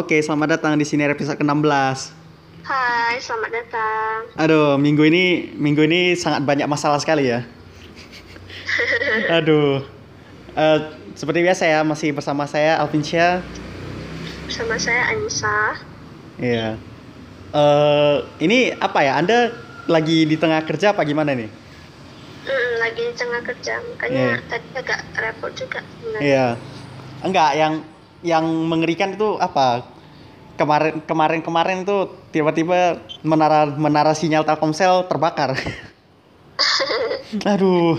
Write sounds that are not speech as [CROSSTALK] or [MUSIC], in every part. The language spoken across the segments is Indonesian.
Oke, selamat datang di sini episode ke-16. Hai, selamat datang. Aduh, minggu ini minggu ini sangat banyak masalah sekali ya. [LAUGHS] Aduh. Eh, seperti biasa ya, masih bersama saya Alvincia. Bersama saya Anissa. Iya. Eh, ini apa ya? Anda lagi di tengah kerja apa gimana nih? Mm, lagi di tengah kerja, makanya tadi agak repot juga. Iya. Enggak, yang yang mengerikan itu apa? Kemarin kemarin kemarin itu tiba-tiba menara menara sinyal Telkomsel terbakar. [LAUGHS] Aduh.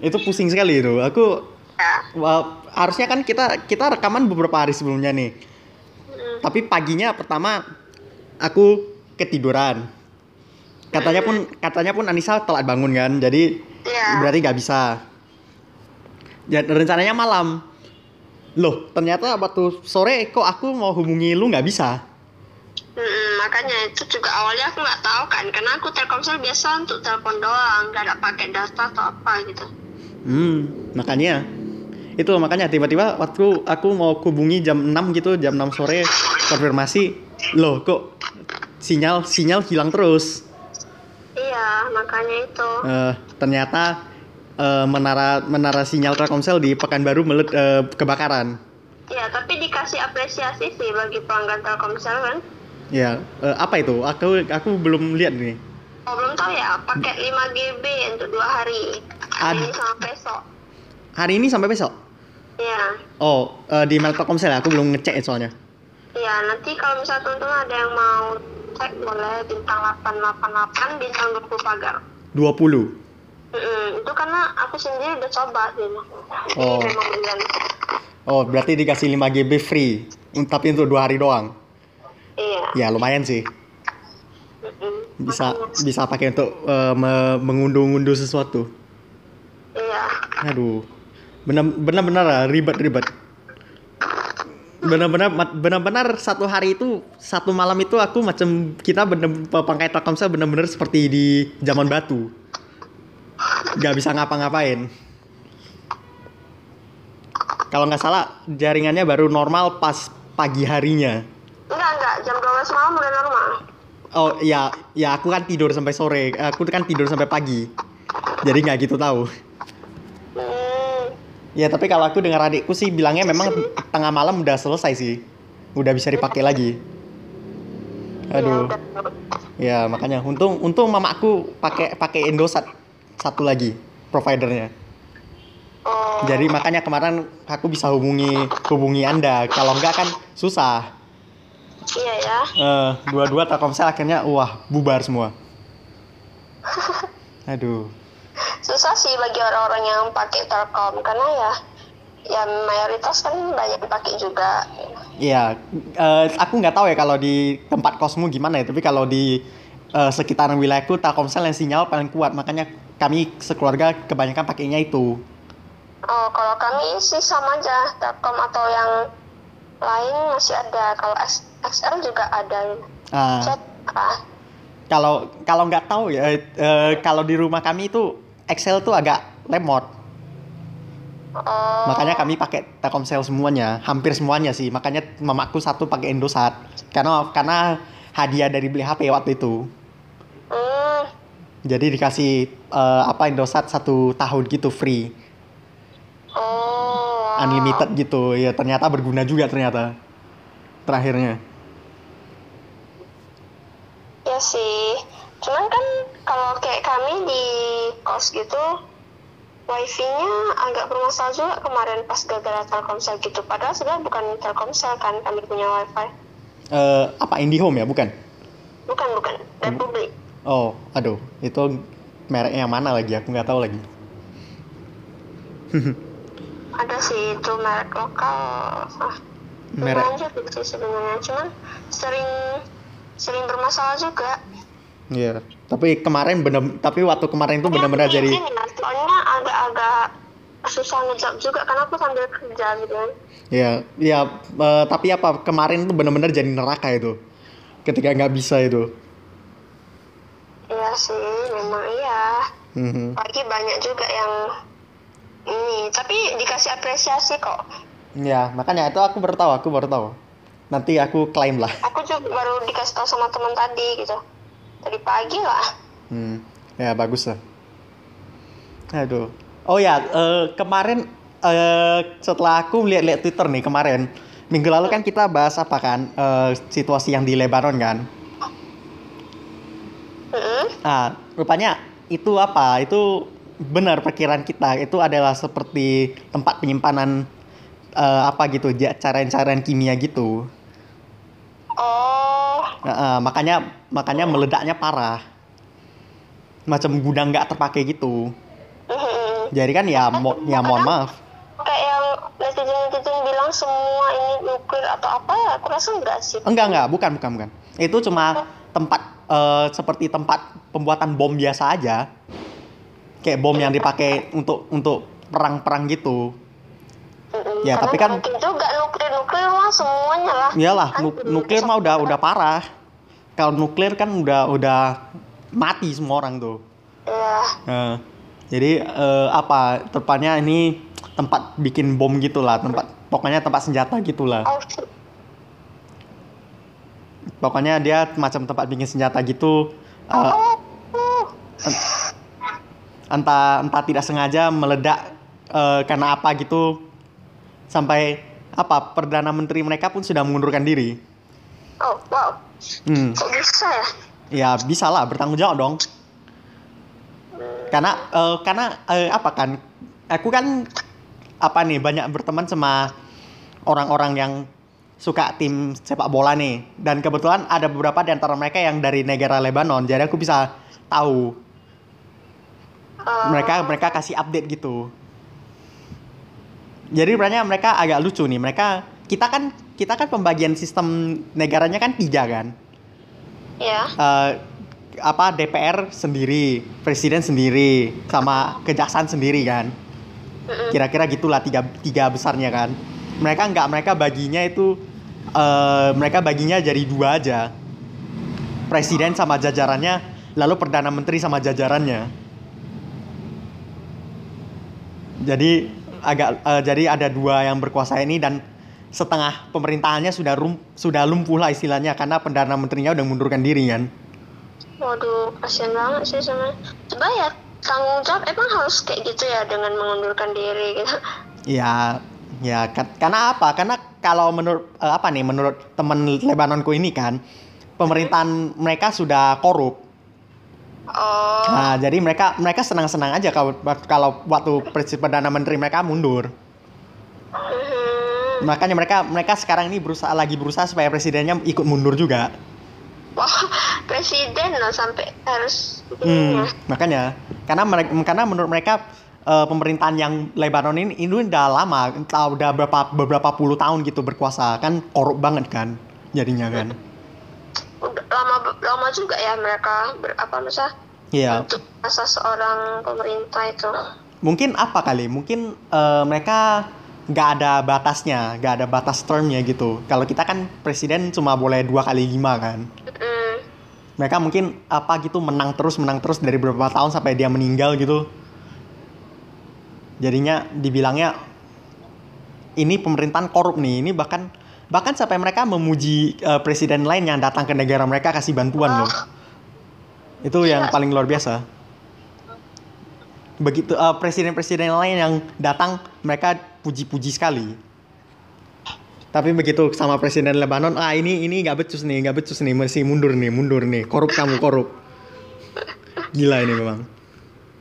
Itu pusing sekali itu. Aku Ya. wah, harusnya kan kita kita rekaman beberapa hari sebelumnya nih. Mm, Tapi paginya pertama aku ketiduran. Katanya pun katanya pun Anissa telat bangun kan. Jadi Iya. berarti nggak bisa. Ya, rencananya malam. Loh, ternyata waktu sore kok aku mau hubungi lu nggak bisa. Mm, makanya itu juga awalnya aku nggak tahu kan, karena aku Telkomsel biasa untuk telepon doang, nggak ada pakai data atau apa gitu. Hmm, makanya. Itu makanya tiba-tiba waktu aku mau hubungi jam 6 gitu, jam 6 sore konfirmasi, loh kok sinyal sinyal hilang terus. Iya, makanya itu. Eh, ternyata eh, menara menara sinyal Telkomsel di Pekanbaru melet eh, kebakaran. Iya, tapi dikasih apresiasi sih bagi pelanggan Telkomsel kan. Ya, eh, apa itu? Aku aku belum lihat nih. Oh, belum tahu ya, pakai 5 GB untuk dua hari. Hari Ad- ini sama besok. Hari ini sampai besok. Iya. Oh, eh, di mail Telkomsel ya, aku belum ngecek soalnya. Iya, nanti kalau misalnya teman-teman ada yang mau cek boleh bintang 888 bintang 20 pagar. 20. Mm-mm, itu karena aku sendiri udah coba sih. Jadi Oh. memang beneran. Oh, berarti dikasih 5 GB free. Mm, Tapi untuk dua hari doang. Iya. Ya, lumayan sih. Mm-mm. Bisa Makanya, bisa pakai untuk eh, me- mengunduh-unduh sesuatu. Iya. Aduh. Benar benar-benar ribet-ribet. Benar-benar mat- benar-benar satu hari itu satu malam itu aku macam kita bener pangkai Telkomsel benar-benar seperti di zaman batu. Gak bisa ngapa-ngapain. Kalau nggak salah jaringannya baru normal pas pagi harinya. Enggak, enggak. Jam 12 malam udah normal. Oh ya, ya aku kan tidur sampai sore. Aku kan tidur sampai pagi. Jadi nggak gitu tahu. Hmm. Ya tapi kalau aku dengar adikku sih bilangnya memang tengah malam udah selesai sih. Udah bisa dipakai lagi. Aduh. Ya, udah. Ya makanya untung untung mamaku pakai pakai Indosat satu lagi providernya. Oh. Jadi makanya kemarin aku bisa hubungi hubungi Anda. Kalau enggak kan susah. Iya ya. Eh, dua-dua Telkomsel akhirnya wah bubar semua. [LAUGHS] Aduh. Susah sih bagi orang-orang yang pakai Telkom karena ya ya mayoritas kan banyak dipakai juga. Iya, eh, aku nggak tahu ya kalau di tempat kosmu gimana ya, tapi kalau di eh, sekitaran wilayahku Telkomsel yang sinyal paling kuat, makanya kami sekeluarga kebanyakan pakainya itu. Oh, kalau kami sih sama aja Telkom atau yang lain masih ada. Kalau XL juga ada. Ah, Chat ah. kalau kalau nggak tahu ya, eh, kalau di rumah kami itu Excel tuh agak lemot, Oh, makanya kami pakai Telkomsel semuanya, hampir semuanya sih. Makanya mamaku satu pakai Indosat, karena karena hadiah dari beli HP waktu itu. Jadi dikasih eh, apa Indosat satu tahun gitu free. oh, unlimited gitu ya ternyata berguna juga ternyata terakhirnya Ya sih. Cuman kan kalau kayak kami di kos gitu, wifi-nya agak bermasalah juga kemarin pas gara-gara Telkomsel gitu. Padahal sebenarnya bukan Telkomsel kan kami punya wifi. Eh apa IndiHome ya bukan Bukan, bukan. Republik. Oh aduh itu mereknya yang mana lagi aku nggak tahu lagi [LAUGHS] Ada sih itu merek lokal. Ah, merek juga sih sebenarnya. Cuman sering sering bermasalah juga. Iya tapi kemarin bener tapi waktu kemarin itu benar-benar Ya, jadi lah, soalnya agak-agak susah ngejawab juga karena aku sambil kerja gitu kan. ya ya eh, tapi apa kemarin tuh benar-benar jadi neraka itu ketika nggak bisa itu Iya sih, memang iya. Mhm. Lagi banyak juga yang ini, tapi dikasih apresiasi kok. ya makanya itu aku baru tahu aku baru tahu. Nanti aku klaim lah. Aku juga baru dikasih tahu sama teman tadi gitu. Tadi pagi lah. Hmm. Ya bagus lah. Aduh. Oh ya eh, kemarin eh, setelah aku lihat-lihat Twitter nih kemarin minggu lalu kan kita bahas apa kan eh, situasi yang di Lebanon kan Mm-mm. Ah, rupanya itu apa? Itu benar perkiraan kita. Itu adalah seperti tempat penyimpanan eh, apa gitu, cairan-cairan kimia gitu. oh Nah, ah, makanya makanya meledaknya parah. Macam gudang nggak terpakai gitu. mm-mm. Jadi kan ya mo ya mohon maaf. kayak yang netizen netizen bilang semua ini nuklir atau apa ya aku rasa enggak sih Enggak enggak, bukan bukan bukan. Itu cuma tempat eh, seperti tempat pembuatan bom biasa aja. Kayak bom yang dipakai untuk untuk perang-perang gitu. Mm-mm. Ya, Karena tapi kan- juga nuklir nuklir mah semuanya lah Iyalah, Kan nuklir mah udah udah parah. Kalau nuklir kan udah udah mati semua orang tuh. ya Nah, jadi eh, apa tepatnya ini tempat bikin bom gitulah, tempat pokoknya tempat senjata gitulah. oh. Pokoknya dia macam tempat bikin senjata gitu. uh. entah entah tidak sengaja meledak eh, karena apa gitu sampai apa perdana menteri mereka pun sudah mengundurkan diri. oh wow Hmm. kok bisa ya Ya bisa lah bertanggung jawab dong. Karena eh, karena eh, apa kan? Aku kan apa nih banyak berteman sama orang-orang yang suka tim sepak bola nih. Dan kebetulan ada beberapa di antara mereka yang dari negara Lebanon jadi aku bisa tahu. Eh, mereka mereka kasih update gitu. Jadi sebenarnya mereka agak lucu nih. Mereka kita kan kita kan pembagian sistem negaranya kan tiga kan? Ya eh, apa DPR sendiri, presiden sendiri, sama kejaksaan sendiri kan. Kira-kira gitulah tiga tiga besarnya kan. Mereka nggak mereka baginya itu eh, mereka baginya jadi dua aja. Presiden sama jajarannya, lalu perdana menteri sama jajarannya. Jadi agak eh, jadi ada dua yang berkuasa ini dan setengah pemerintahannya sudah rum, sudah lumpuh lah istilahnya karena perdana menterinya udah mundurkan diri kan. waduh kasihan banget sih sama coba ya tanggung jawab emang harus kayak gitu ya dengan mengundurkan diri gitu Ya, ya ka- karena apa? Karena kalau menurut eh, apa nih? Menurut teman Lebanonku ini kan, pemerintahan mereka sudah korup. oh Nah, jadi mereka mereka senang-senang aja kalau kalau waktu presiden perdana menteri mereka mundur. mhm. Makanya mereka mereka sekarang ini berusaha lagi berusaha supaya presidennya ikut mundur juga. wah [LAUGHS] presiden loh sampai harus Hmm, begininya makanya karena mereka karena menurut mereka eh, pemerintahan yang Lebanon ini ini udah lama, entah udah berapa beberapa puluh tahun gitu berkuasa. Kan korup banget kan jadinya kan. lama lama juga ya mereka ber, apa masa Iya. untuk masa seorang pemerintah itu. Mungkin apa kali? Mungkin eh, mereka nggak ada batasnya nggak ada batas termnya gitu. Kalau kita kan presiden cuma boleh dua kali lima kan. Mm, mereka mungkin apa gitu menang terus menang terus dari beberapa tahun sampai dia meninggal gitu jadinya dibilangnya ini pemerintahan korup nih ini bahkan bahkan sampai mereka memuji eh, presiden lain yang datang ke negara mereka kasih bantuan loh. Itu yang Iya. paling luar biasa. Begitu eh, presiden-presiden lain yang datang mereka puji-puji sekali. Tapi begitu sama presiden Lebanon ah ini ini nggak becus nih nggak becus nih masih mundur nih mundur nih korup kamu korup. Gila ini memang.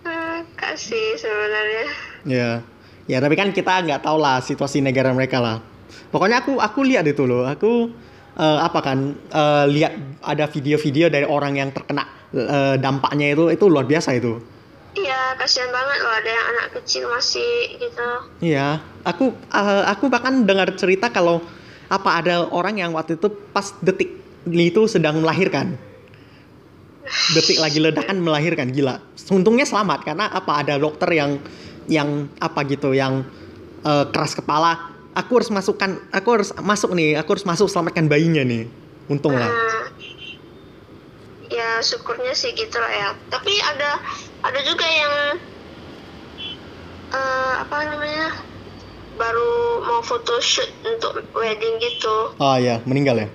Ah, kasih sebenarnya ya. Ya tapi kan kita nggak tahu lah situasi negara mereka lah. Pokoknya aku aku lihat itu loh. Aku eh, apa kan eh, lihat ada video-video dari orang yang terkena eh, dampaknya itu itu luar biasa itu. Iya kasihan banget loh ada yang anak kecil masih gitu. Iya, aku eh, aku bahkan dengar cerita kalau apa ada orang yang waktu itu pas detik itu sedang melahirkan. Detik lagi ledakan melahirkan gila. Untungnya selamat karena apa ada dokter yang yang apa gitu yang eh, keras kepala. Aku harus masukkan, aku harus masuk nih, aku harus masuk selamatkan bayinya nih. Untung lah. Ah, ya syukurnya sih gitu lah ya tapi ada ada juga yang eh, apa namanya baru mau photoshoot untuk wedding gitu. Oh iya, meninggal ya?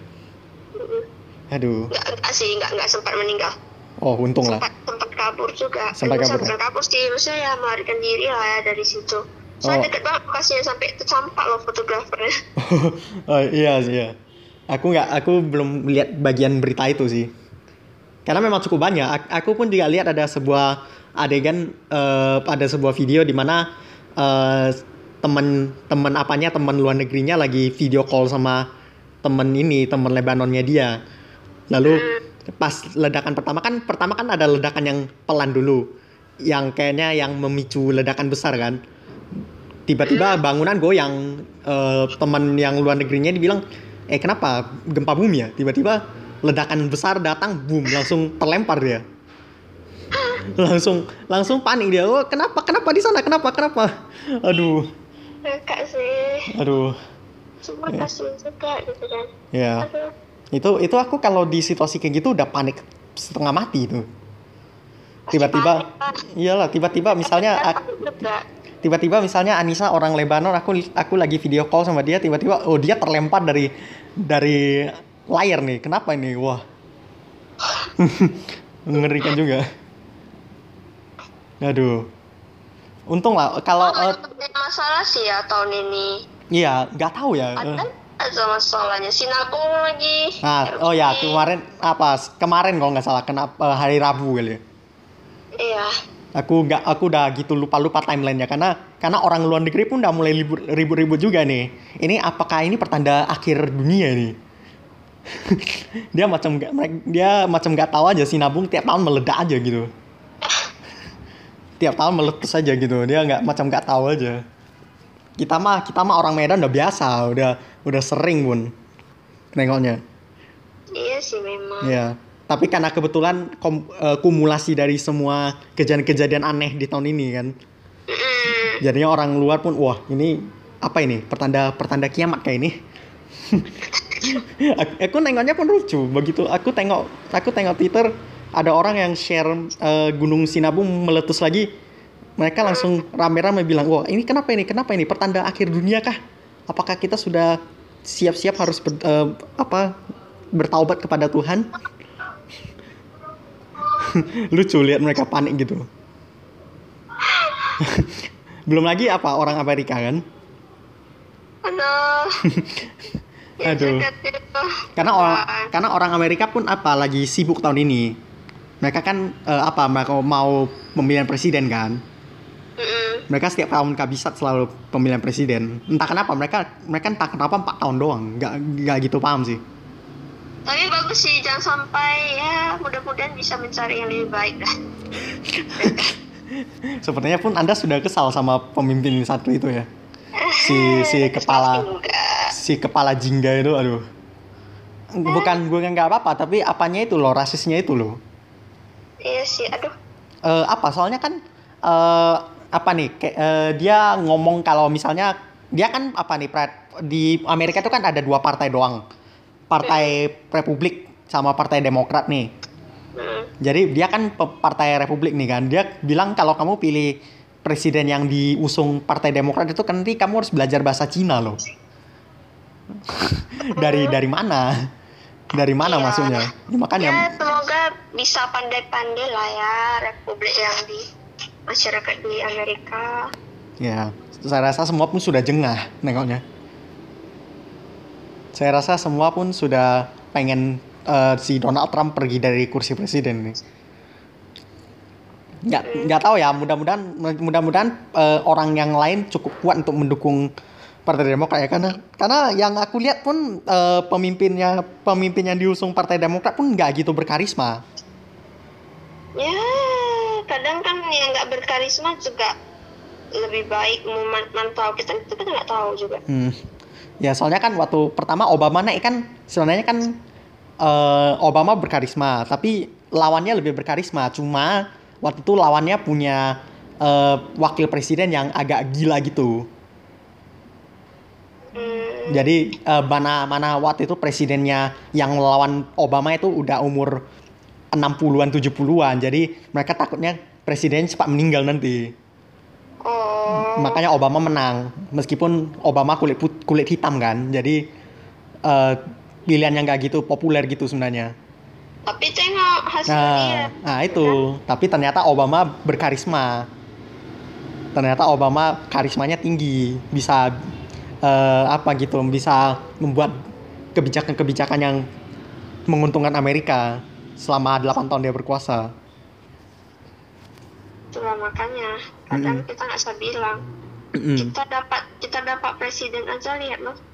Aduh. Nggak, nggak sih, nggak, nggak sempat meninggal. Oh, untung lah. Sempat, sempat kabur juga. Sempat Eh, kabur, bukan kabur sih, maksudnya ya melarikan diri lah ya dari situ. Soalnya Oh. deket banget lokasinya sampai tercampak loh fotografernya. [LAUGHS] oh iya sih ya. Aku nggak, aku belum lihat bagian berita itu sih. Karena memang cukup banyak. Ak- Aku pun juga lihat ada sebuah adegan, eh, ada sebuah video di mana eh, temen temen apanya temen luar negerinya lagi video call sama temen ini temen Lebanonnya dia. Lalu pas ledakan pertama kan pertama kan ada ledakan yang pelan dulu, yang kayaknya yang memicu ledakan besar kan. Tiba-tiba bangunan goyang Eh, teman yang luar negerinya dibilang eh kenapa gempa bumi ya? Tiba-tiba ledakan besar datang boom langsung terlempar dia. [LAUGHS] Langsung langsung panik dia. Oh kenapa kenapa di sana? Kenapa kenapa? Aduh. Kakak sih, aduh. Semua Ya. kasihan juga gitu kan. ya Aduh. Itu itu aku kalau di situasi kayak gitu udah panik setengah mati itu. Tiba-tiba iyalah tiba-tiba misalnya tiba-tiba misalnya Anissa orang Lebanon aku aku lagi video call sama dia tiba-tiba oh dia terlempar dari dari layar nih. Kenapa ini? Wah. [LAUGHS] Mengerikan juga. Aduh. Untung lah kalau Oh, eh, masalah sih ya tahun ini. iya nggak tahu ya eh. Ada ada masalahnya. Sinabung lagi. nah oh ya kemarin apa kemarin kalau nggak salah kenapa hari Rabu kali ya Iya. aku nggak aku udah gitu lupa lupa timelinenya karena karena orang luar negeri pun udah mulai libur- ribut-ribut juga nih ini apakah ini pertanda akhir dunia nih [LAUGHS] dia macam nggak dia macam nggak tahu aja sinabung tiap tahun meledak aja gitu [LAUGHS] tiap tahun meletus aja gitu dia nggak macam nggak tahu aja kita mah kita mah orang Medan udah biasa udah udah sering pun nengoknya Iya sih memang. Ya, tapi karena kebetulan kom- eh, kumulasi dari semua kejadian-kejadian aneh di tahun ini kan, Mm-mm. jadinya orang luar pun wah ini apa ini pertanda pertanda kiamat kayak ini. [LAUGHS] aku, aku nengoknya pun lucu begitu aku tengok aku tengok Twitter ada orang yang share eh, Gunung Sinabung meletus lagi mereka langsung rame-rame bilang wah ini kenapa ini? Kenapa ini? Pertanda akhir dunia kah? Apakah kita sudah siap-siap harus ber- eh, apa bertaubat kepada Tuhan? [LAUGHS] Lucu lihat mereka panik gitu. [LAUGHS] Belum lagi apa orang Amerika kan? Aduh. [LAUGHS] Ya, itu. karena orang karena orang Amerika pun apa lagi sibuk tahun ini. Mereka kan eh, apa mereka mau pemilihan presiden kan Mereka setiap tahun kabisat selalu pemilihan presiden. Entah kenapa mereka mereka entah kenapa empat tahun doang. Nggak nggak gitu paham sih. Tapi bagus sih, jangan sampai ya mudah-mudahan bisa mencari yang lebih baik dah. [LAUGHS] sepertinya pun anda sudah kesal sama pemimpin satu itu ya. Si si kepala Enggak. si kepala jingga itu aduh. Bukan gue nggak apa-apa tapi apanya itu loh rasisnya itu loh. Iya sih, aduh. Eh, apa? Soalnya kan eh apa nih? Kayak eh, dia ngomong kalau misalnya dia kan apa nih Prat, di Amerika itu kan ada dua partai doang. Partai Republik sama partai Demokrat nih. Mm. jadi dia kan partai Republik nih kan. Dia bilang kalau kamu pilih presiden yang diusung partai Demokrat itu kan nanti kamu harus belajar bahasa Cina loh. [LAUGHS] Dari dari mana? Dari mana Iya. maksudnya? Ya, makanya Ya semoga bisa pandai-pandai lah ya Republik yang di masyarakat di Amerika. Ya, saya rasa semua pun sudah jengah nengoknya. Saya rasa semua pun sudah pengen eh, si Donald Trump pergi dari kursi presiden nih. Nggak, nggak tahu ya. Mudah-mudahan, mudah-mudahan eh, orang yang lain cukup kuat untuk mendukung Partai Demokrat ya karena karena yang aku lihat pun eh, pemimpinnya pemimpin yang diusung Partai Demokrat pun nggak gitu berkarisma. Ya kadang kan yang nggak berkarisma juga lebih baik memantau kita kita kan nggak tahu juga. Hmm. Ya soalnya kan waktu pertama Obama naik kan sebenarnya kan eh, Obama berkarisma, tapi lawannya lebih berkarisma. Cuma waktu itu lawannya punya eh, wakil presiden yang agak gila gitu. Hmm, Jadi eh, mana mana waktu itu presidennya yang lawan Obama itu udah umur 60-an 70-an. Jadi mereka takutnya presiden cepat meninggal nanti. Oh. Makanya Obama menang, meskipun Obama kulit put- kulit hitam kan, jadi eh, pilihan yang nggak gitu populer gitu sebenarnya. Tapi tengok hasil dia. Nah, nah itu. Tapi ternyata Obama berkarisma. Ternyata Obama karismanya tinggi, bisa eh, apa gitu, bisa membuat kebijakan-kebijakan yang menguntungkan Amerika selama 8 tahun dia berkuasa. Itulah makanya kadang Mm-mm. kita nggak bisa bilang. Mm-mm. Kita dapat kita dapat presiden aja lihat loh. [LAUGHS]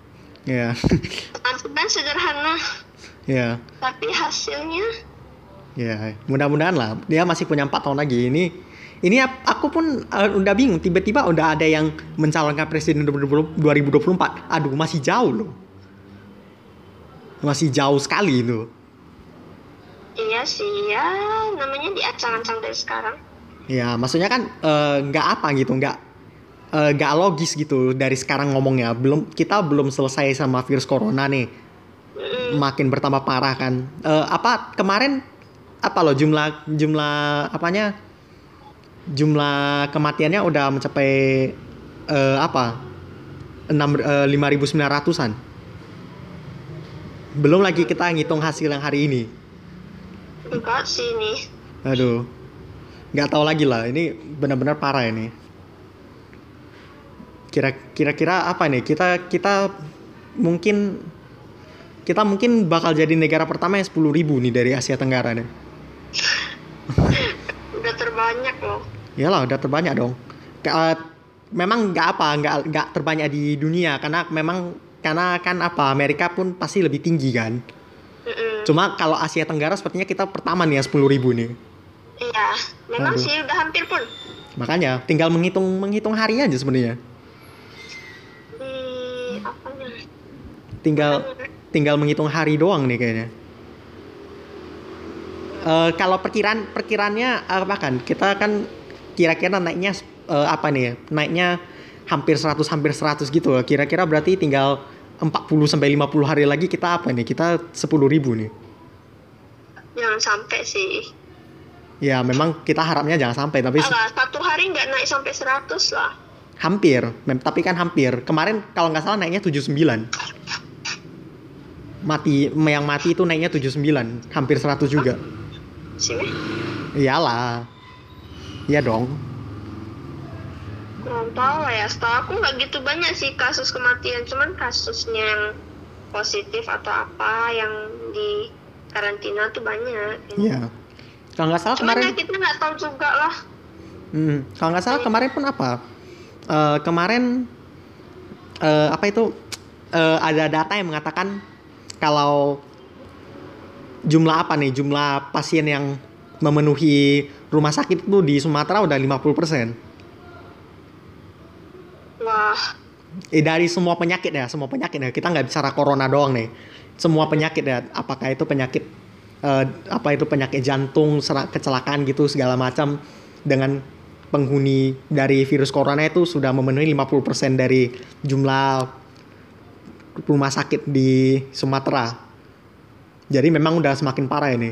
Ya, Penampilan sederhana, ya, tapi hasilnya ya. Mudah-mudahan lah. Dia masih punya empat tahun lagi. Ini, ini aku pun eh, udah bingung. Tiba-tiba udah ada yang mencalonkan presiden 2020 2024. Aduh, masih jauh loh. Masih jauh sekali itu. iya sih ya namanya diancang-ancang dari sekarang. Ya, maksudnya kan eh, nggak apa gitu, nggak eh, nggak logis gitu dari sekarang ngomongnya. Belum kita belum selesai sama virus corona nih, makin bertambah parah kan. Eh, apa kemarin apa loh jumlah jumlah apanya? Jumlah kematiannya udah mencapai eh, apa? enam lima ribu sembilan ratusan. Belum lagi kita ngitung hasil yang hari ini. Enggak sih nih. Aduh, nggak tahu lagi lah. Ini benar-benar parah ini. Kira kira-kira apa nih? Kita kita mungkin kita mungkin bakal jadi negara pertama yang 10.000 ribu nih dari Asia Tenggara nih. [LAUGHS] Udah terbanyak loh. Iyalah, udah terbanyak dong. Ke- eh, memang nggak apa, nggak nggak terbanyak di dunia karena memang karena kan apa Amerika pun pasti lebih tinggi kan. Mm-mm. Cuma kalau Asia Tenggara sepertinya kita pertama nih yang 10.000 ribu nih. Iya, memang Aduh. sih udah hampir pun. Makanya tinggal menghitung menghitung hari aja sebenarnya. Di apanya? Tinggal tinggal menghitung hari doang nih kayaknya. Eh, kalau perkiraan perkiraannya apa kan? Kita kan kira-kira naiknya eh, apa nih? ya? Naiknya hampir 100 hampir 100 gitu. loh. Kira-kira berarti tinggal 40 sampai 50 hari lagi kita apa nih? Kita 10.000 ribu nih. Jangan sampai sih. Ya memang kita harapnya jangan sampai tapi Alah, satu hari nggak naik sampai 100 lah. hampir. Mem- Tapi kan hampir. Kemarin kalau nggak salah naiknya 79. Mati yang mati itu naiknya 79, hampir 100 juga. Sini. Iyalah. Iya dong. Kurang tahu lah ya. Setahu aku nggak gitu banyak sih kasus kematian. Cuman kasusnya yang positif atau apa yang di karantina tuh banyak. Iya. Kalau nggak salah kemarin, kita nggak tahu juga lah. hmm, kalau nggak salah kemarin pun apa? Eh, kemarin eh, apa itu? Eh, ada data yang mengatakan kalau jumlah apa nih? Jumlah pasien yang memenuhi rumah sakit itu di Sumatera udah 50%. Wah, Eh, dari semua penyakit ya, semua penyakit ya. Kita nggak bicara corona doang nih. Semua penyakit ya, apakah itu penyakit eh, apa itu penyakit jantung, serak kecelakaan gitu segala macam dengan penghuni dari virus corona itu sudah memenuhi 50% dari jumlah rumah sakit di Sumatera. Jadi memang udah semakin parah ini.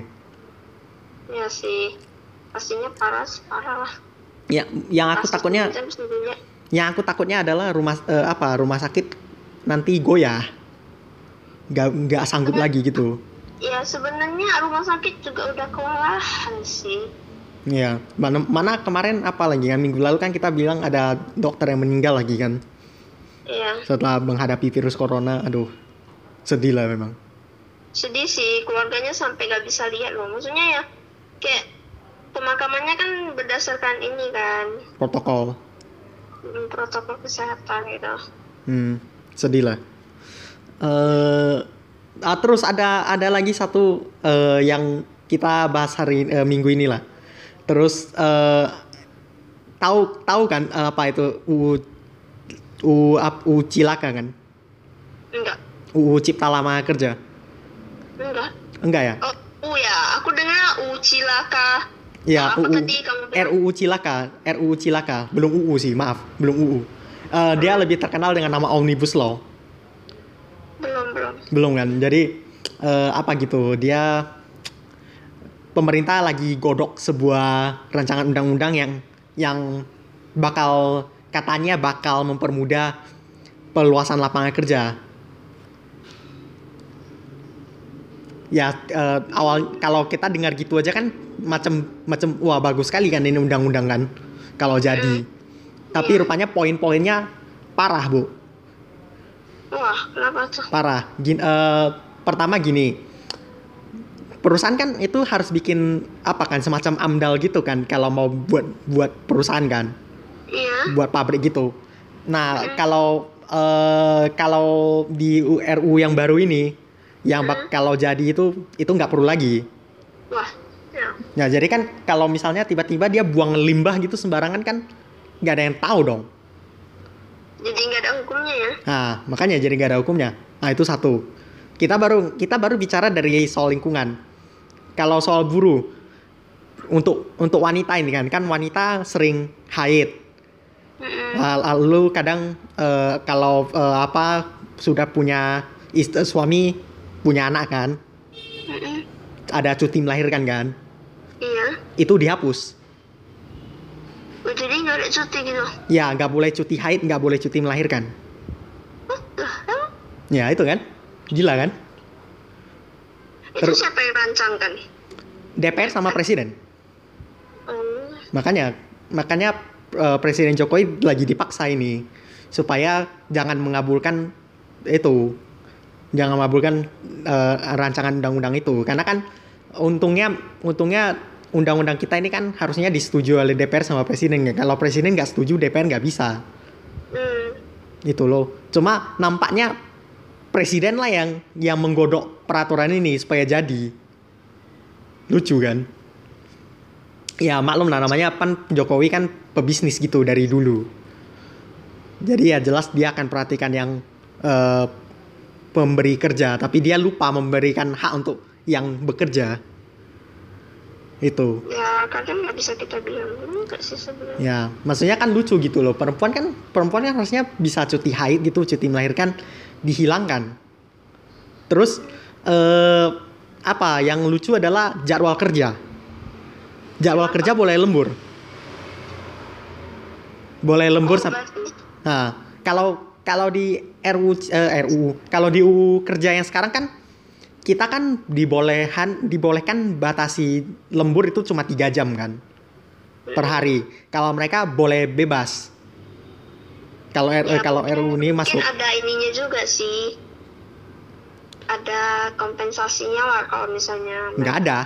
ya sih. Pastinya parah, parah lah. Ya, yang aku Pasti takutnya yang aku takutnya adalah rumah eh, apa rumah sakit nanti goyah nggak nggak sanggup lagi gitu Ya sebenarnya rumah sakit juga udah kewalahan sih. ya mana mana kemarin apa lagi kan? Minggu lalu kan kita bilang ada dokter yang meninggal lagi kan? Iya, setelah menghadapi virus corona aduh sedih lah memang. Sedih sih keluarganya sampai gak bisa lihat loh. Maksudnya ya kayak pemakamannya kan berdasarkan ini kan. Protokol. Mm, protokol kesehatan gitu. hmm sedih lah. Eh ah, terus ada ada lagi satu eh, yang kita bahas hari eh, minggu ini lah terus eh, tahu tahu kan apa itu? UU UU, ap- UU Cilaka kan? Enggak, UU Cipta Lama Kerja? Enggak. enggak ya? Oh, uh ya, aku dengar uh cilaka. ya Apa UU tadi kamu? RUU Cilaka RUU Cilaka. Belum UU sih maaf belum UU Eh, dia lebih terkenal dengan nama Omnibus Law Belum, belum. kan jadi eh, apa gitu dia pemerintah lagi godok sebuah rancangan undang-undang yang yang bakal katanya bakal mempermudah peluasan lapangan kerja. Ya eh, awal kalau kita dengar gitu aja kan macam macam wah bagus sekali kan ini undang-undang kan kalau jadi. Tapi rupanya poin-poinnya parah, Bu. Wah, kenapa tuh? Parah. Gin, eh, pertama gini. Perusahaan kan itu harus bikin apa kan semacam amdal gitu kan kalau mau buat buat perusahaan kan. Iya. buat pabrik gitu. Nah, kalau eh, kalau di RU yang baru ini yang bak- kalau jadi itu itu nggak perlu lagi. Wah, ya. Nah, jadi kan kalau misalnya tiba-tiba dia buang limbah gitu sembarangan kan nggak ada yang tahu dong. Jadi nggak ada hukumnya ya? Nah, makanya jadi nggak ada hukumnya. Nah, itu satu. Kita baru kita baru bicara dari soal lingkungan. Kalau soal buruh untuk untuk wanita ini kan kan wanita sering haid. Lal- Lalu kadang eh, kalau eh, apa sudah punya istri suami punya anak kan, ada cuti melahirkan kan, Iya. itu dihapus. Oh, jadi nggak ada cuti gitu? Ya nggak boleh cuti haid, nggak boleh cuti melahirkan. Hell? Ya itu kan, gila kan? Itu Terus- siapa yang rancangkan? DPR sama presiden. Oh, Makanya makanya eh, Presiden Jokowi lagi dipaksa ini supaya jangan mengabulkan itu, jangan mengabulkan eh, rancangan undang-undang itu karena kan untungnya untungnya undang-undang kita ini kan harusnya disetujui oleh DPR sama presiden ya. Kalau presiden nggak setuju DPR nggak bisa hmm. gitu loh. Cuma nampaknya presiden lah yang yang menggodok peraturan ini supaya jadi. Lucu kan? Ya maklum lah namanya kan Jokowi kan pebisnis gitu dari dulu. Jadi ya jelas dia akan perhatikan yang eh, pemberi kerja, tapi dia lupa memberikan hak untuk yang bekerja. Itu. Ya, kadang nggak bisa kita bilang enggak sih sebenarnya. Ya, maksudnya kan lucu gitu loh. Perempuan kan perempuan kan harusnya bisa cuti haid gitu, cuti melahirkan dihilangkan. Terus eh apa yang lucu adalah jadwal kerja. Jadwal kerja boleh lembur. Boleh lembur Oh, Nah, kalau kalau di RU eh, RU, kalau di UU kerja yang sekarang kan kita kan dibolehkan dibolehkan batasi lembur itu cuma tiga jam kan per hari. Kalau mereka boleh bebas. Kalau R- eh, Ya, kalau RU ini masuk. Ada ininya juga sih. Ada kompensasinya lah kalau misalnya Nggak ada,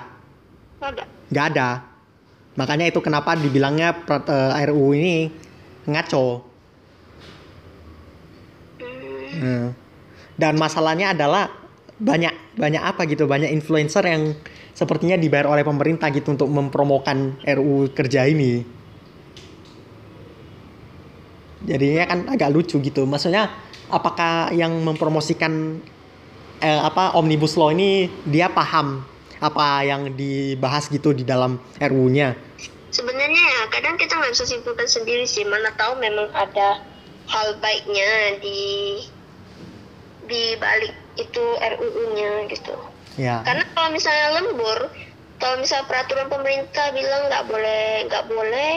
Nggak ada. nggak ada. Makanya itu kenapa dibilangnya per- eh, RU ini ngaco. Hmm. Hmm. Dan masalahnya adalah banyak banyak apa gitu banyak influencer yang sepertinya dibayar oleh pemerintah gitu untuk mempromokan RUU kerja ini. Jadinya kan agak lucu gitu. Maksudnya apakah yang mempromosikan eh, apa omnibus law ini dia paham apa yang dibahas gitu di dalam RUU-nya? Sebenarnya ya kadang kita nggak bisa simpulkan sendiri sih. Mana tahu memang ada hal baiknya di di balik itu RUU-nya gitu. Ya. Karena kalau misalnya lembur, kalau misalnya peraturan pemerintah bilang nggak boleh nggak boleh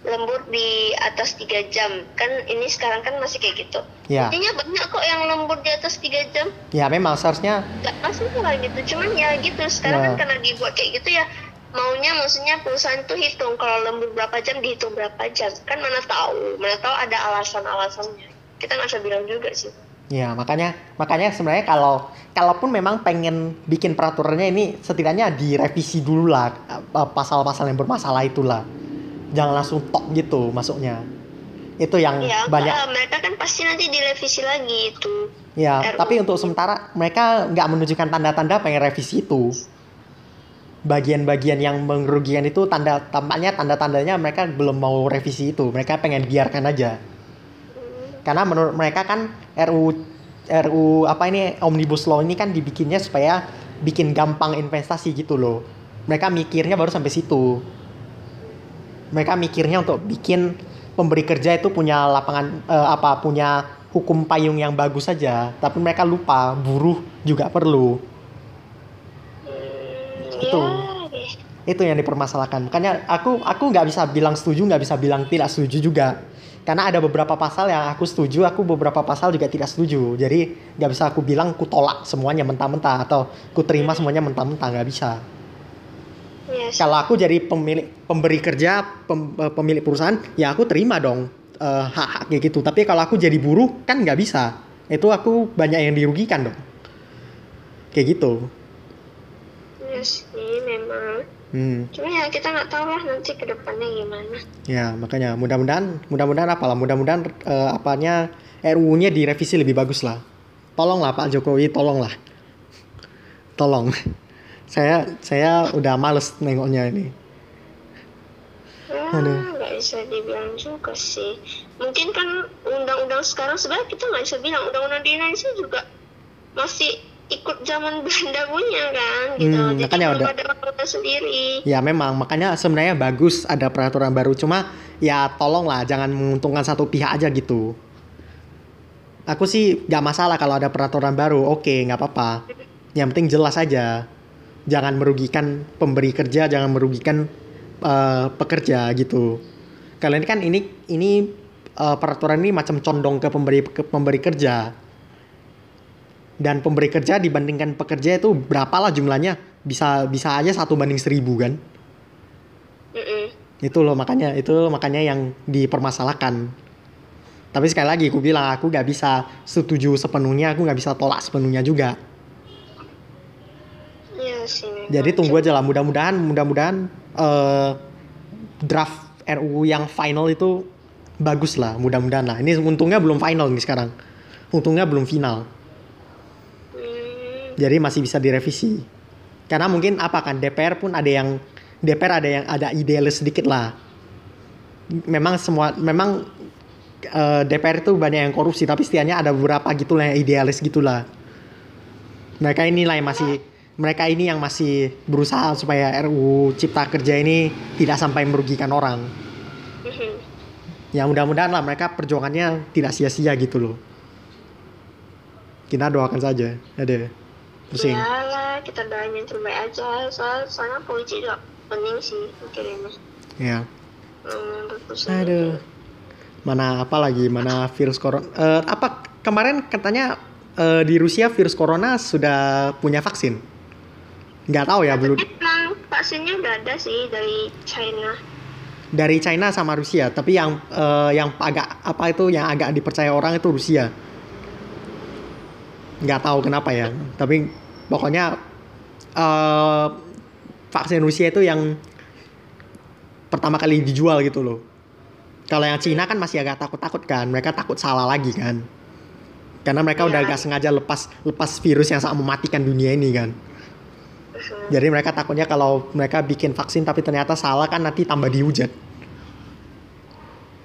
lembur di atas tiga jam, kan ini sekarang kan masih kayak gitu. Ya. Intinya banyak kok yang lembur di atas tiga jam, Ya memang seharusnya nggak masalah gitu. Cuman ya gitu, sekarang Ya. kan karena dibuat kayak gitu ya maunya maksudnya perusahaan tuh hitung kalau lembur berapa jam dihitung berapa jam kan mana tahu mana tahu ada alasan-alasannya kita nggak bisa bilang juga sih Ya makanya makanya sebenarnya kalau kalaupun memang pengen bikin peraturannya ini setidaknya direvisi dulu lah eh, pasal-pasal yang bermasalah itulah. Jangan langsung tok gitu masuknya. Itu yang ya banyak mereka kan pasti nanti direvisi lagi itu. Ya tapi untuk sementara mereka nggak menunjukkan tanda-tanda pengen revisi itu. Bagian-bagian yang merugikan itu tanda tampaknya tanda-tandanya mereka belum mau revisi itu. Mereka pengen biarkan aja karena menurut mereka kan RU RU apa ini omnibus law ini kan dibikinnya supaya bikin gampang investasi gitu loh. Mereka mikirnya baru sampai situ. Mereka mikirnya untuk bikin pemberi kerja itu punya lapangan eh, apa punya hukum payung yang bagus saja, tapi mereka lupa buruh juga perlu. Hmm, Itu. ya deh. itu yang dipermasalahkan makanya aku aku nggak bisa bilang setuju nggak bisa bilang tidak setuju juga karena ada beberapa pasal yang aku setuju aku beberapa pasal juga tidak setuju. Jadi nggak bisa aku bilang ku tolak semuanya mentah-mentah atau ku terima semuanya mentah-mentah nggak bisa. Iya sih. kalau aku jadi pemilik pemberi kerja pem- eh, pemilik perusahaan ya aku terima dong eh, hak-hak kayak gitu. Tapi kalau aku jadi buruh kan nggak bisa. Itu aku banyak yang dirugikan dong. Kayak gitu. Iya sih memang. Hmm. Cuma ya kita nggak tahu lah nanti ke depannya gimana. ya makanya mudah-mudahan mudah-mudahan apalah mudah-mudahan eh, apanya RUU-nya direvisi lebih bagus lah tolonglah Pak Jokowi tolonglah tolong [LAUGHS] saya saya udah males nengoknya ini Ya, Aduh. nggak bisa dibilang juga sih. Mungkin kan undang-undang sekarang sebenarnya kita nggak bisa bilang undang-undang di Indonesia juga masih ikut zaman Belanda punya kan gitu. Hmm, Jadi makanya udah- ada undang sendiri. Ya memang, makanya sebenarnya bagus ada peraturan baru. Cuma ya tolonglah jangan menguntungkan satu pihak aja gitu. Aku sih gak masalah kalau ada peraturan baru, oke nggak apa-apa. Yang penting jelas aja. Jangan merugikan pemberi kerja, jangan merugikan eh, pekerja gitu. Kalian kan ini ini eh, peraturan ini macam condong ke pemberi ke pemberi kerja. Dan pemberi kerja dibandingkan pekerja itu berapalah jumlahnya? Bisa bisa aja satu banding seribu kan? Mm-mm. itu loh makanya itu makanya yang dipermasalahkan tapi sekali lagi aku bilang aku nggak bisa setuju sepenuhnya aku nggak bisa tolak sepenuhnya juga Iya sih. jadi tunggu aja lah mudah-mudahan mudah-mudahan eh, draft RUU yang final itu bagus lah mudah-mudahan lah ini untungnya belum final nih sekarang untungnya belum final jadi masih bisa direvisi. Karena mungkin apa kan DPR pun ada yang DPR ada yang ada idealis sedikit lah. Memang semua memang eh, DPR itu banyak yang korupsi tapi setidaknya ada beberapa gitulah yang idealis gitulah. Mereka inilah yang masih mereka ini yang masih berusaha supaya RUU Cipta Kerja ini tidak sampai merugikan orang. Mhm. ya mudah-mudahan lah mereka perjuangannya tidak sia-sia gitu loh. Kita doakan saja ada pusing Iyalah, kita doain yang terbaik aja. Soal soalnya politik juga penting sih mikirinnya. ya Hmm. Aduh. Mana apa lagi? Mana virus corona? Eh, apa kemarin katanya eh, di Rusia virus corona sudah punya vaksin? Nggak tahu ya belum emang vaksinnya udah ada sih dari China. dari China sama Rusia. Tapi yang eh, yang agak apa itu yang agak dipercaya orang itu Rusia. Nggak tahu kenapa ya. Tapi pokoknya eh, vaksin Rusia itu yang pertama kali dijual gitu loh. Kalau yang Cina kan masih agak takut-takut kan, mereka takut salah lagi kan. Karena mereka udah Iya. agak sengaja lepas lepas virus yang sangat mematikan dunia ini kan. Jadi mereka takutnya kalau mereka bikin vaksin tapi ternyata salah kan nanti tambah dihujat.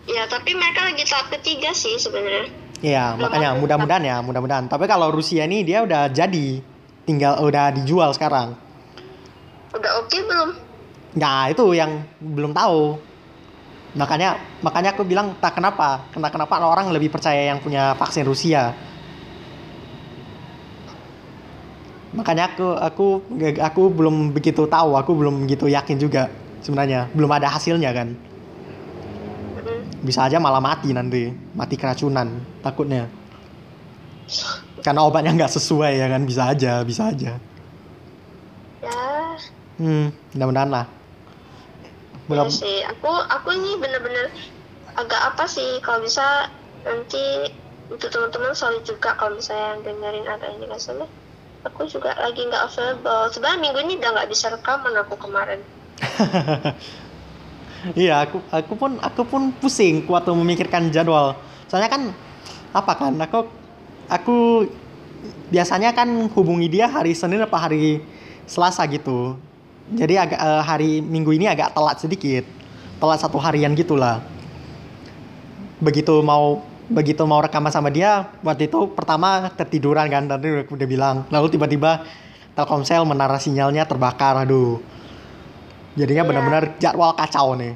Ya, tapi mereka lagi tahap ketiga sih sebenarnya. Iya, makanya mudah-mudahan ya, mudah-mudahan. Tapi kalau Rusia ini dia udah jadi, tinggal udah dijual sekarang. Udah oke belum? Nah itu yang belum tahu. Makanya makanya aku bilang tak kenapa, kenapa kenapa orang lebih percaya yang punya vaksin Rusia. Makanya aku aku aku belum begitu tahu, aku belum begitu yakin juga sebenarnya. Belum ada hasilnya kan. Bisa aja malah mati nanti, mati keracunan takutnya. Karena obatnya nggak sesuai ya kan, bisa aja, bisa aja. Ya, Hmm, mudah-mudahan lah. ya Belum, sih. Aku aku ini bener-bener agak apa sih kalau bisa nanti untuk teman-teman sorry juga kalau misalnya yang dengerin agak ini kan soalnya aku juga lagi nggak available sebenarnya minggu ini udah nggak bisa rekaman aku kemarin [LAUGHS] Iya, aku aku pun aku pun pusing waktu memikirkan jadwal. Soalnya kan apa kan aku aku biasanya kan hubungi dia hari Senin apa hari Selasa gitu. Jadi agak eh, hari Minggu ini agak telat sedikit. Telat satu harian gitulah. Begitu mau begitu mau rekaman sama dia waktu itu pertama tertiduran kan tadi udah udah bilang lalu tiba-tiba Telkomsel menara sinyalnya terbakar aduh jadinya Iya. benar-benar jadwal kacau nih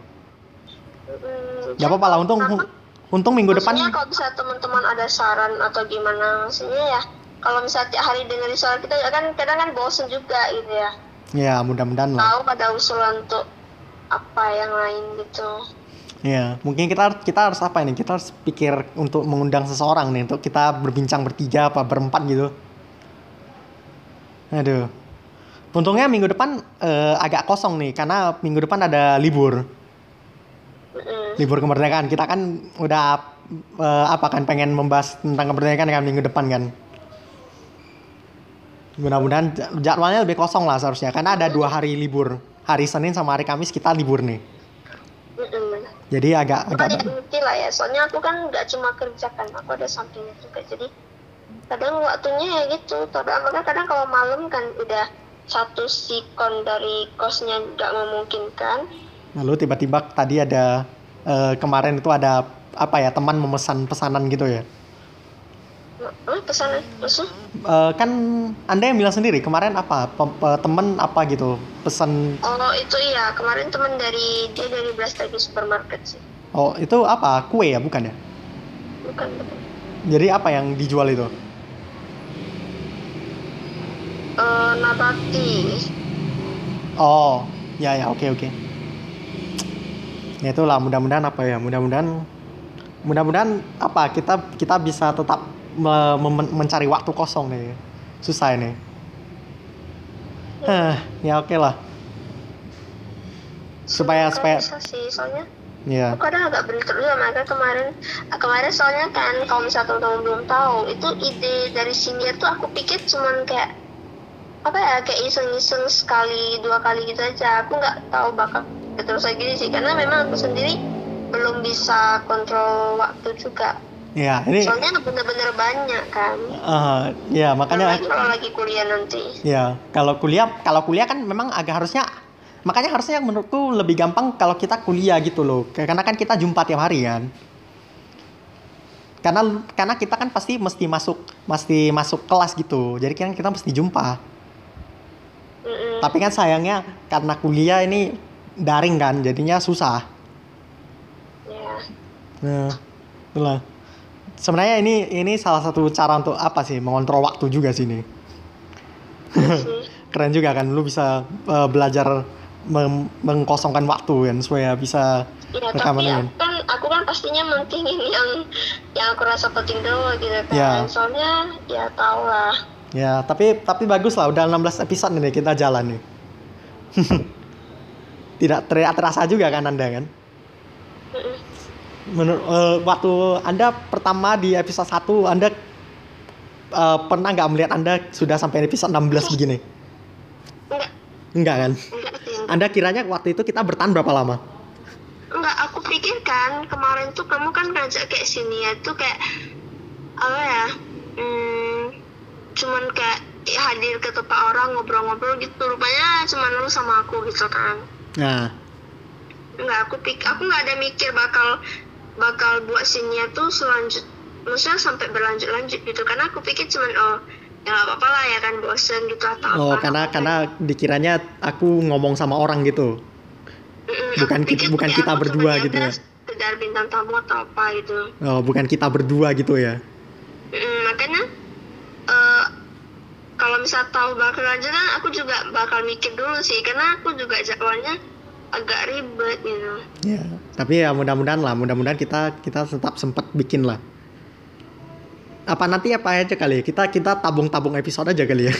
Hmm, Gak apa-apa lah, untung Kenapa? untung minggu depan Maksudnya kalau bisa teman-teman ada saran atau gimana maksudnya ya kalau misalnya tiap hari dengerin suara kita ya kan kadang kan bosen juga gitu ya Ya, mudah-mudahan lah. tahu ada usulan untuk apa yang lain gitu Ya, mungkin kita kita harus apa ini? Kita harus pikir untuk mengundang seseorang nih untuk kita berbincang bertiga apa berempat gitu. Aduh. Untungnya minggu depan eh, agak kosong nih karena minggu depan ada libur. Libur kemerdekaan. Kita kan udah eh, apa kan pengen membahas tentang kemerdekaan kan minggu depan kan. Mudah-mudahan jadwalnya lebih kosong lah seharusnya karena ada dua hari libur. Hari Senin sama hari Kamis kita libur nih. Mm-mm. Jadi agak Bukan agak ngerti lah ya soalnya aku kan nggak cuma kerja kan aku ada sampingnya juga jadi kadang waktunya ya gitu kadang makanya kadang kalau malam kan udah satu sikon dari kosnya nggak memungkinkan. Lalu tiba-tiba tadi ada eh, kemarin itu ada apa ya teman memesan pesanan gitu ya. eh, pesanan maksud Eh, kan anda yang bilang sendiri kemarin apa pe- teman apa gitu pesan? Oh itu iya kemarin teman dari dia dari Blastagi supermarket sih. Oh itu apa kue ya bukan ya? Bukan bukan. Jadi apa yang dijual itu Nabati oh ya ya oke oke. Ya itulah mudah-mudahan apa ya mudah-mudahan mudah-mudahan apa kita kita bisa tetap me- mem- mencari waktu kosong nih. Susah ini. Hah, ya oke lah. Supaya- Semoga supaya- bisa sih soalnya ya aku kadang agak berita juga mereka kemarin. Ah, kemarin soalnya kan kalau misalnya teman-teman belum tahu itu ide dari Sindia tuh aku pikir cuman kayak apa ya kayak iseng-iseng sekali dua kali gitu aja. Aku nggak tahu bakal terus gini sih karena memang aku sendiri belum bisa kontrol waktu juga. Ya ini soalnya bener-bener banyak kan. Eh, ya makanya Apalagi kalau lagi kuliah nanti. Ya, kalau kuliah, kalau kuliah kan memang agak harusnya, makanya harusnya menurutku lebih gampang kalau kita kuliah gitu loh, karena kan kita jumpa tiap hari kan. Karena karena kita kan pasti mesti masuk, mesti masuk kelas gitu, jadi kan kita mesti jumpa. Mm-mm. Tapi kan sayangnya karena kuliah ini daring kan, jadinya susah. ya Nah, itulah. Sebenarnya ini ini salah satu cara untuk apa sih mengontrol waktu juga sih ini. [LAUGHS] keren juga kan lu bisa uh, belajar mem- mengkosongkan waktu kan supaya bisa Ya rekaman tapi kan aku kan aku kan pastinya mentingin [LAUGHS] yang yang aku rasa penting dulu gitu kan. Ya. Soalnya ya tau lah. Ya tapi tapi bagus lah udah 16 episode nih kita jalan nih. [LAUGHS] Tidak ter- terasa juga kan anda kan? Menurut uh, waktu anda pertama di episode 1 anda uh, pernah nggak melihat anda sudah sampai episode 16 begini? Enggak, enggak kan? Anda kiranya waktu itu kita bertahan berapa lama? Enggak, aku pikir kan kemarin tuh kamu kan ngajak kayak sini ya tuh kayak apa ya? Hmm, cuman kayak ya, hadir ke tempat orang ngobrol-ngobrol gitu. Rupanya cuman lu sama aku gitu kan. nah Enggak, aku pik aku nggak ada mikir bakal bakal buat sini tuh selanjut maksudnya sampai berlanjut-lanjut gitu karena aku pikir cuman oh ya nggak apa-apa lah ya kan bosen gitu atau oh apa karena karena dikiranya aku ngomong sama orang gitu Mm-mm, bukan pikir bukan kita berdua gitu ya sekedar bintang tamu atau apa gitu Oh, bukan kita berdua gitu ya. Mm, makanya eh, kalau misal tahu bakal lanjut kan aku juga bakal mikir dulu sih karena aku juga jadwalnya agak ribet gitu Ya, tapi ya mudah-mudahan lah, mudah-mudahan kita kita tetap sempat bikin lah. Apa nanti apa aja kali ya? Kita kita tabung-tabung episode aja kali ya.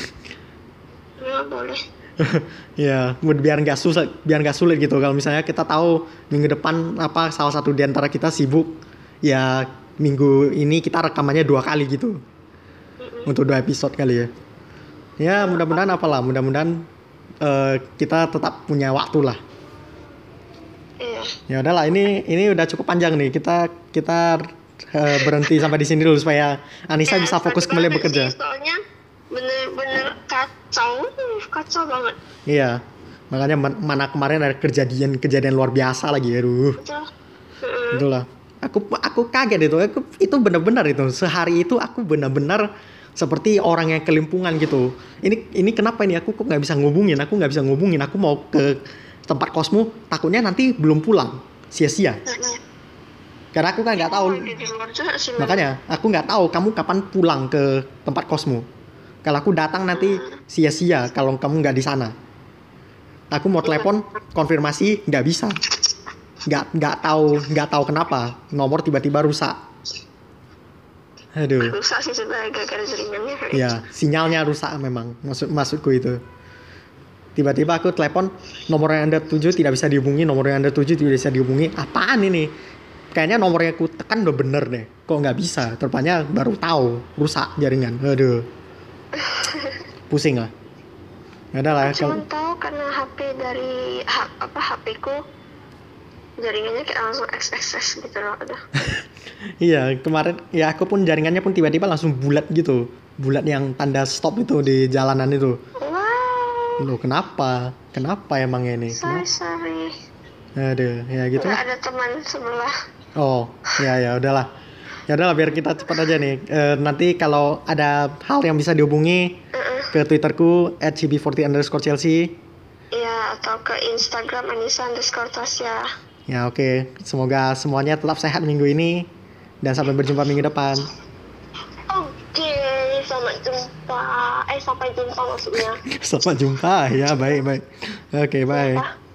ya boleh [LAUGHS] ya, biar nggak sulit, biar nggak sulit gitu. Kalau misalnya kita tahu minggu depan apa salah satu di antara kita sibuk, ya minggu ini kita rekamannya dua kali gitu. Untuk dua episode kali ya. Ya, mudah-mudahan apalah, mudah-mudahan eh, kita tetap punya waktu lah. iya Ya udahlah, ini ini udah cukup panjang nih. Kita kita eh, berhenti sampai di sini dulu supaya Anissa Ya, bisa fokus kembali bekerja. sih, soalnya bener-bener kacau uh, kacau banget Iya. Makanya man- mana kemarin ada kejadian kejadian luar biasa lagi, aduh. betul Mm-mm. Itulah. Aku aku kaget itu. Aku itu benar-benar itu. Sehari itu aku benar-benar seperti orang yang kelimpungan gitu. Ini ini kenapa ini aku kok nggak bisa ngubungin? Aku nggak bisa ngubungin. Aku mau ke tempat kosmu. Takutnya nanti belum pulang. Sia-sia. Karena aku kan nggak tahu. Makanya aku nggak tahu kamu kapan pulang ke tempat kosmu. Kalau aku datang nanti sia-sia kalau kamu nggak di sana. Aku mau telepon konfirmasi nggak bisa. Nggak nggak tahu nggak tahu kenapa nomor tiba-tiba rusak. Aduh. rusak sih sebenarnya gara-gara jaringannya kayak Ya, sinyalnya rusak memang. Maksud maksudku itu. Tiba-tiba aku telepon nomor yang Anda tuju tidak bisa dihubungi, nomor yang Anda tuju tidak bisa dihubungi. Apaan ini? Kayaknya nomor yang aku tekan udah bener deh. Kok nggak bisa? Terpanya baru tahu rusak jaringan. Aduh. [LAUGHS] Pusing lah. Ya udah lah. cuma kalau- tahu karena HP dari ha- apa HP ku jaringannya kayak langsung XXS gitu loh udah [LAUGHS] Iya, kemarin ya aku pun jaringannya pun tiba-tiba langsung bulat gitu. Bulat yang tanda stop itu di jalanan itu. wow Loh, kenapa? Kenapa emang ini? sorry Kenapa? sorry Aduh, ya gitu nggak ada teman sebelah Oh, ya ya udahlah. Ya udahlah biar kita cepat aja nih. Eh, nanti kalau ada hal yang bisa dihubungi Heeh. ke twitterku @cb40 underscore chelsea. ya atau ke Instagram Anissa underscore Tasya Ya oke, semoga semuanya tetap sehat minggu ini dan sampai berjumpa minggu depan. oke selamat jumpa eh sampai jumpa maksudnya [LAUGHS] Sampai jumpa ya, baik baik. Oke, bye. Apa?